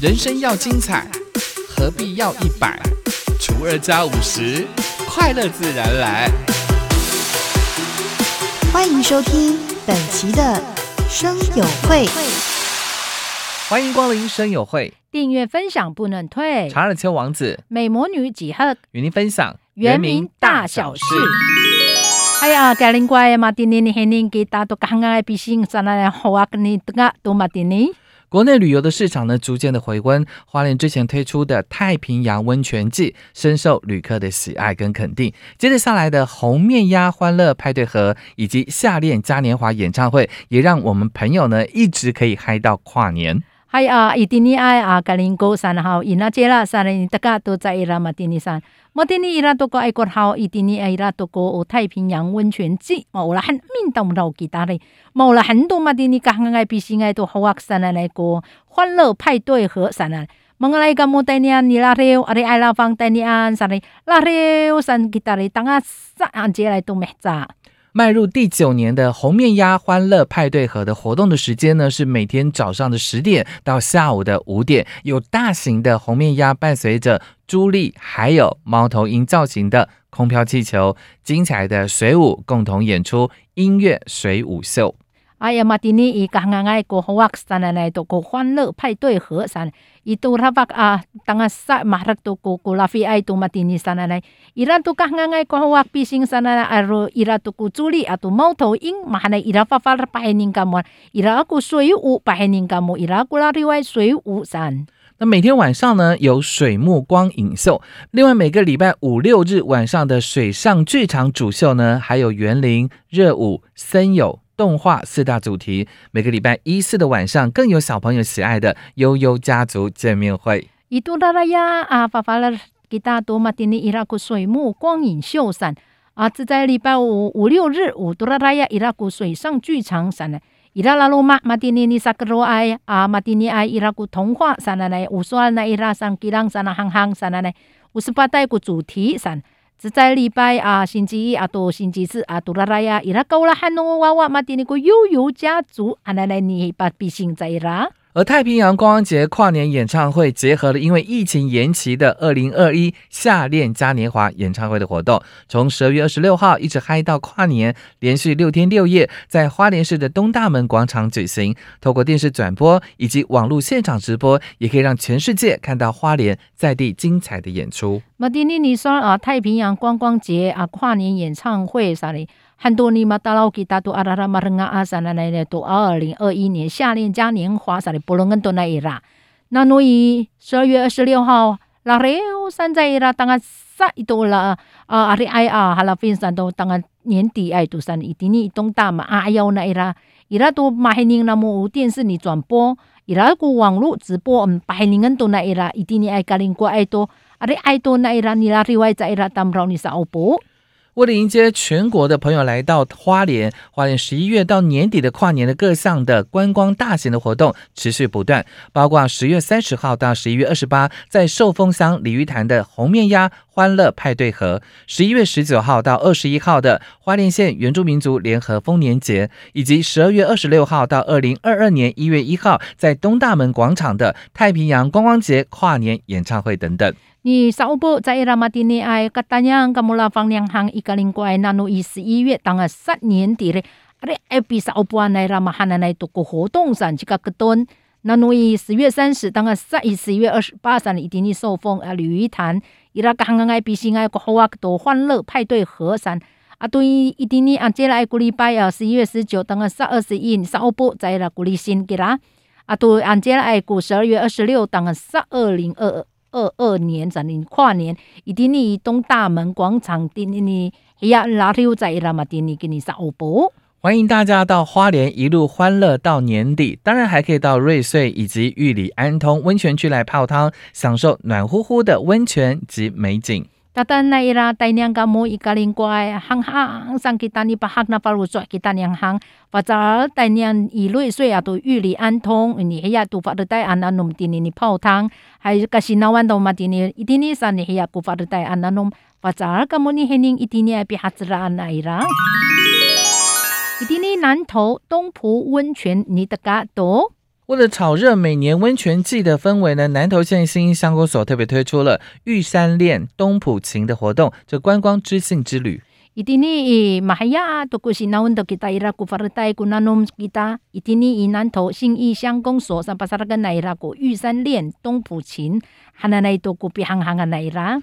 人生要精彩，何必要一百除二加五十？快乐自然来。欢迎收听本期的生友会，欢迎光临生友会，订阅分享不能退。查尔丘王子美魔女几何与您分享原名大小事。哎呀，格林乖马丁尼，你给大都刚刚比心上来好啊，跟你等下多马丁尼。国内旅游的市场呢，逐渐的回温。花莲之前推出的太平洋温泉季，深受旅客的喜爱跟肯定。接着下来的红面鸭欢乐派对盒以及夏恋嘉年华演唱会，也让我们朋友呢一直可以嗨到跨年。嗨啊，伊丁尼爱啊，格林高山好，伊那接啦山呢，大家都在伊拉马丁尼山。马丁尼伊拉多个爱国好，伊丁尼伊拉多个有太平洋温泉季，冇啦很面到唔到其他嘞，冇啦很多马丁尼刚刚爱比心爱都好啊山来个欢乐派对和山啊。mga lay ka mo tayo niyan nilarew, ari ay lafang tayo niyan, sari larew san kita rin, tanga sa anje lay tumehza. 迈入第九年的红面鸭欢乐派对盒的活动的时间呢，是每天早上的十点到下午的五点，有大型的红面鸭伴随着朱莉还有猫头鹰造型的空飘气球，精彩的水舞共同演出音乐水舞秀。哎呀，马蒂尼伊刚刚爱过华克山来都过欢乐派对河山，伊都他把啊，当啊萨马拉都过过拉菲爱都马蒂尼山来，伊拉都刚刚爱过华比星山来，啊罗伊拉都过朱莉啊都猫头鹰，马哈伊拉发发了白宁干么，伊拉过水舞白宁干么，伊拉过拉另外水舞山。那每天晚上呢有水幕光影秀，另外每个礼拜五六日晚上的水上剧场主秀呢，还有园林热舞森友。动画四大主题，每个礼拜一四的晚上更有小朋友喜爱的悠悠家族见面会。伊杜拉拉呀啊，发发了给大多马丁尼伊拉古水幕光影秀伞啊，只在礼拜五五六日五杜拉拉呀伊拉古水上剧场伞呢，伊拉拉罗马马丁尼尼萨格罗埃啊马丁尼埃伊拉古童话伞呢来，五十二那伊拉上吉朗伞呢行行伞呢来，五十八代古主题伞。只在礼拜啊，星期一啊，多星期四啊，杜拉拉呀，伊拉够了喊侬娃娃嘛，点那个悠悠家族，啊来来你把比心在伊拉。而太平洋光节跨年演唱会结合了因为疫情延期的二零二一夏恋嘉年华演唱会的活动，从十二月二十六号一直嗨到跨年，连续六天六夜在花莲市的东大门广场举行。透过电视转播以及网络现场直播，也可以让全世界看到花莲在地精彩的演出。马丁尼你说啊，太平洋观光节啊，跨年演唱会啥的。很多尼玛达老吉达都阿拉拉马人啊阿萨那那那都二零二一年夏恋嘉年华啥的波隆根都那伊拉，那诺伊十二月二十六号拉雷欧山在伊拉当个啥一多了啊阿里埃啊哈拉芬山都当个年底爱都山一定尼东大嘛啊哟那伊拉伊拉都马黑宁那么电视里转播伊拉个网络直播嗯白宁根都那伊拉一定尼爱格林过爱多阿里爱多那伊拉尼拉另外在伊拉当不着你啥欧波。为了迎接全国的朋友来到花莲，花莲十一月到年底的跨年的各项的观光大型的活动持续不断，包括十月三十号到十一月二十八在寿丰乡鲤鱼潭的红面鸭欢乐派对盒，十一月十九号到二十一号的花莲县原住民族联合丰年节，以及十二月二十六号到二零二二年一月一号在东大门广场的太平洋观光节跨年演唱会等等。你少不在拉马蒂尼埃，katanya kamu lavang yang hang ikaling ko ay nano i 十一月当个三年底嘞，阿咧爱比少不安来拉马哈那来多个活动上去个个顿，那诺以十月三十当个三一十一月二十八上一定的受封啊鲤鱼潭，伊拉刚刚爱比心爱个好啊多欢乐派对河山啊对一定的啊接来古礼拜啊十一月十九当个三二十一少不在拉古里新给啦啊对按接来古十二月二十六当个三二零二二。二二年咱们跨年，一定你东大门广场，定你呀拉头在啦嘛，定你给你上欧博。欢迎大家到花莲一路欢乐到年底，当然还可以到瑞穗以及玉里安通温泉区来泡汤，享受暖乎乎的温泉及美景。大丹那伊拉带娘个母一个灵怪，行行上 kita ni bahak na paru so kita niang hang pasal 带娘以瑞穗啊都玉里安通，你黑呀都发的带安那弄点你泡汤，还有个是那湾都嘛点你一点你上你黑呀古发的带安那弄，pasal kamu ni hening 一点你比哈子啦那伊拉。一点你南头东浦温泉你的嘎多。为了炒热每年温泉季的氛围呢，南投县新义乡公所特别推出了玉山恋东埔情的活动，这观光知性之旅。Itini i mahaya to ku sinaun to kita ira ku fartai ku nanom kita. Itini i nanto sing i siang gong so sa pasaragan na ira ku 玉山恋东埔琴 hananay to ku pihanghangan na ira.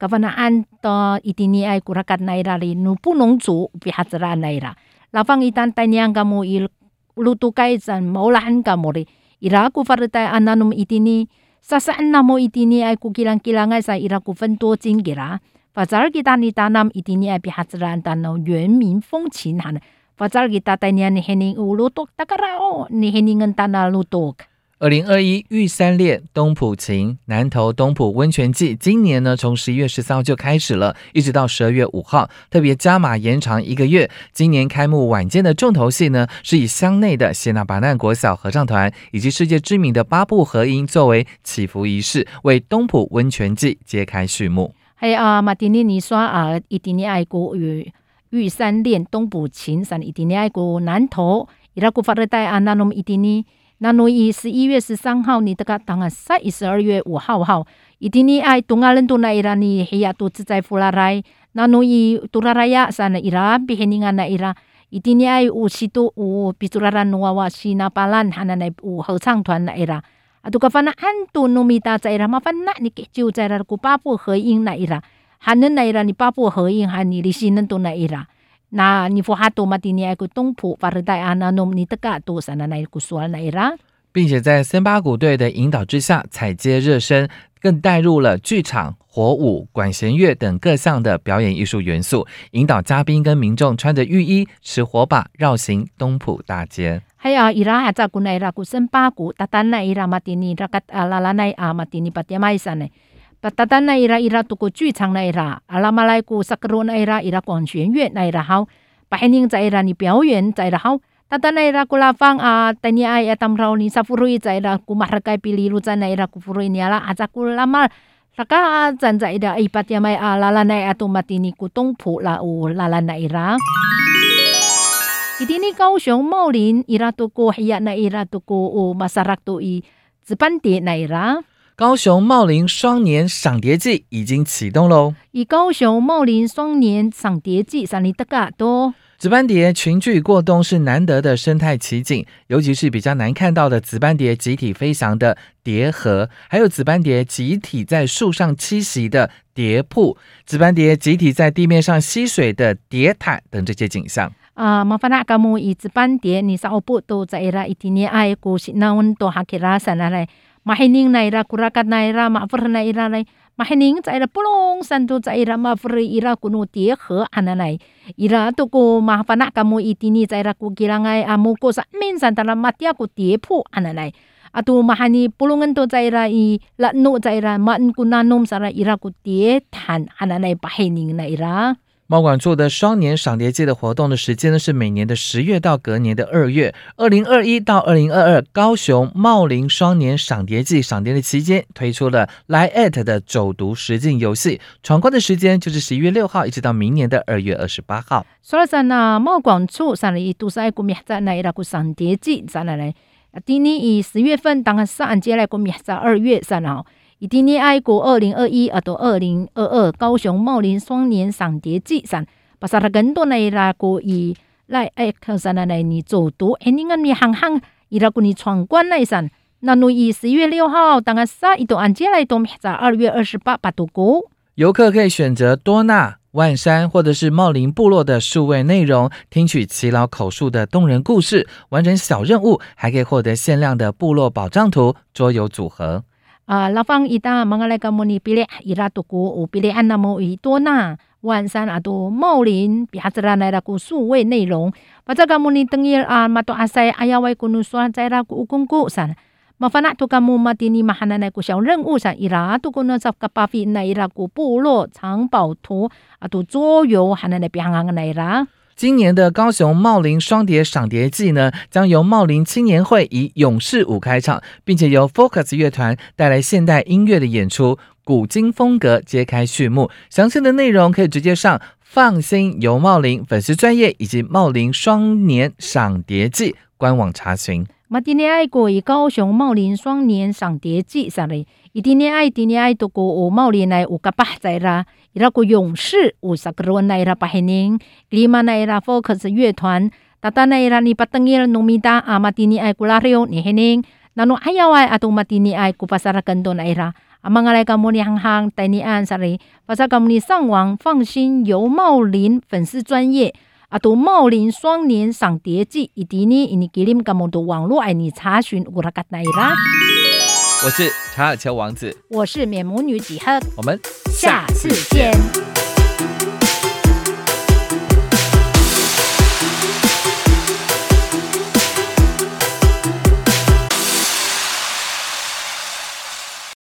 Itini i tongpu sananay hakulala na ira. Nayo ku pi itini ani teka sa ira kira. Ira ikilima na ira ku fartai ananom ira kuluto ke pihiningan na ira. Kavanaan to itini ay kurakat na ira ri nupunong zu pihatsara na ira. Lafang itan tanyang kamu il luto kay san maulahan kamu ri. Ira ku fartai ananom itini. Sasaan na mo itini ay kukilang-kilangay sa ira ku fento kira. 发扎尔给大你大 nam 一定要比哈自然大那原民风情哈呢。发扎尔给大带年你还能乌鲁多大个啦哦，你还能跟大那鲁多。二零二一玉山恋东埔情南投东埔温泉季，今年呢从十一月十三号就开始了，一直到十二月五号，特别加码延长一个月。今年开幕晚间的重头戏呢，是以乡内的谢纳巴难国小合唱团以及世界知名的八部合音作为祈福仪式，为东埔温泉季揭开序幕。系啊，马丁尼尼说啊，一定要爱过玉玉山恋东埔琴山，一定要爱国南投，伊拉古法的带啊，那侬一定呢，那努伊十一月十三号，你得个当然塞伊十二月五号号，一定尼爱东亚人多奈伊拉尼黑亚多自在弗拉来，那努伊杜拉拉亚山奈伊拉比黑尼安奈伊拉，一定尼爱五七多五比杜拉拉努娃娃西那巴兰哈那奈五合唱团奈伊拉，啊杜个凡那安多努米达在伊拉麻烦那你给就在那古巴布合音奈伊拉，哈那奈伊拉你巴布合音哈尼的西能多奈伊拉。na ni fu hatu mati ni aku tungpu farudai 并且在森巴鼓队的引导之下，采接热身，更带入了剧场、火舞、管弦乐等各项的表演艺术元素，引导嘉宾跟民众穿着浴衣、持火把绕行东浦大街。还有伊拉还在鼓内拉鼓森巴鼓，达达内伊拉马蒂尼拉卡阿拉拉内阿马蒂尼巴蒂马伊山内。Patatan na ira ira tu ku 剧场 na ira. Alamalai ku sakro na ira ira 管弦乐那 ira hao. Pahening za ira ni 表演在 ira hao. Tata na ira ku lafang a tani ay atam raw ni sa furui za ira ku mahrakay pililu za na ira ku furui ni ala aja ku lamal Saka zan za ira ay patiamai a lala na atu mati ni ku tongpu la u lala na ira. Itini 高雄茂林 ira tu ko hiya na ira tu ko o masarak tu i 值班碟那 ira。高雄茂林双年赏蝶季已经启动喽！以高雄茂林双年赏蝶季上里的嘎多。紫斑蝶群聚过冬是难得的生态奇景，尤其是比较难看到的紫斑蝶集体飞翔的蝶河，还有紫斑蝶集体在树上栖息的蝶铺，紫斑蝶集体在地面上吸水的蝶毯等这些景象。 มาให้นิ่งในรากุรักันในรามาฟรในราในมาให้นิ่งใจระปลงสันตุใจระมาฟรีอิระกุนูเตียเขออันนั้นอิระตุกูมาปนักกมูอิตินีใจระกุกิลังไงอามูกุสันมินสันตระมาเตียกุเตียผู้อันนั้นอาตูมาฮันีปุลงเงินตัวใจระอีละโนใจระมันกุนานมสระอิระกุเตียทันอันไหนไปให้นิ่งในรา 猫管处的双年赏蝶季的活动的时间呢是每年的十月到隔年的二月，二零二一到二零二二高雄茂林双年赏蝶季赏蝶的期间推出了 Lie at 的走读实境游戏，闯关的时间就是十一月六号一直到明年的二月二十八号。所以说呢，茂广处上来都是爱过米在那一大股赏蝶季上来嘞。今年以十月份当然上节来过米在二月上哦。以今年爱过二零二一啊到二零二二高雄茂林双年赏蝶季上，把啥更多那伊拉过以来爱看上来来你走读，哎你看你行行伊拉过你闯关那上。那侬以十一月六号当然上一度按节来到米在二月二十八八度过。游客可以选择多纳、万山或者是茂林部落的数位内容，听取耆老口述的动人故事，完成小任务，还可以获得限量的部落宝藏图桌游组合。Ah, lafang ita mga kamu ni pilih ira tuku u pilihan namo ito na 万山 atau maulin pihatra na ira ku suwe 内容 Pada kamu ni tengil ah mato asay ayaway kunu suan sa ira ku ukungku san 麻烦那都干木马蒂尼马哈那那个小任务上伊拉都个呢在个巴菲那伊拉个部落藏宝图啊都左右哈那那边行那伊拉。今年的高雄茂林双蝶赏蝶季呢，将由茂林青年会以勇士舞开场，并且由 Focus 乐团带来现代音乐的演出，古今风格揭开序幕。详细的内容可以直接上放心游茂林粉丝专业以及茂林双年赏蝶季官网查询。马蒂尼爱过以高雄茂林双年赏蝶季上嘞，一定呢爱，定呢爱都过有茂林来有个八在啦，伊拉个勇士有十个人来啦八黑人，里嘛来啦 Focus 乐团，达达来啦你把等伊农米达阿马蒂尼爱古拉里奥你黑人，那侬还要爱阿都马蒂尼爱古巴萨拉更多来啦。阿玛阿来个莫尼行行带你按啥嘞？巴萨个莫尼上网放心游茂林粉丝专业。啊，都茂林双年赏蝶季，伊迪呢，以吉林噶么多网络爱你查询乌拉嘎奈啦。我是查尔乔王子，我是免母女几何，我们下次见。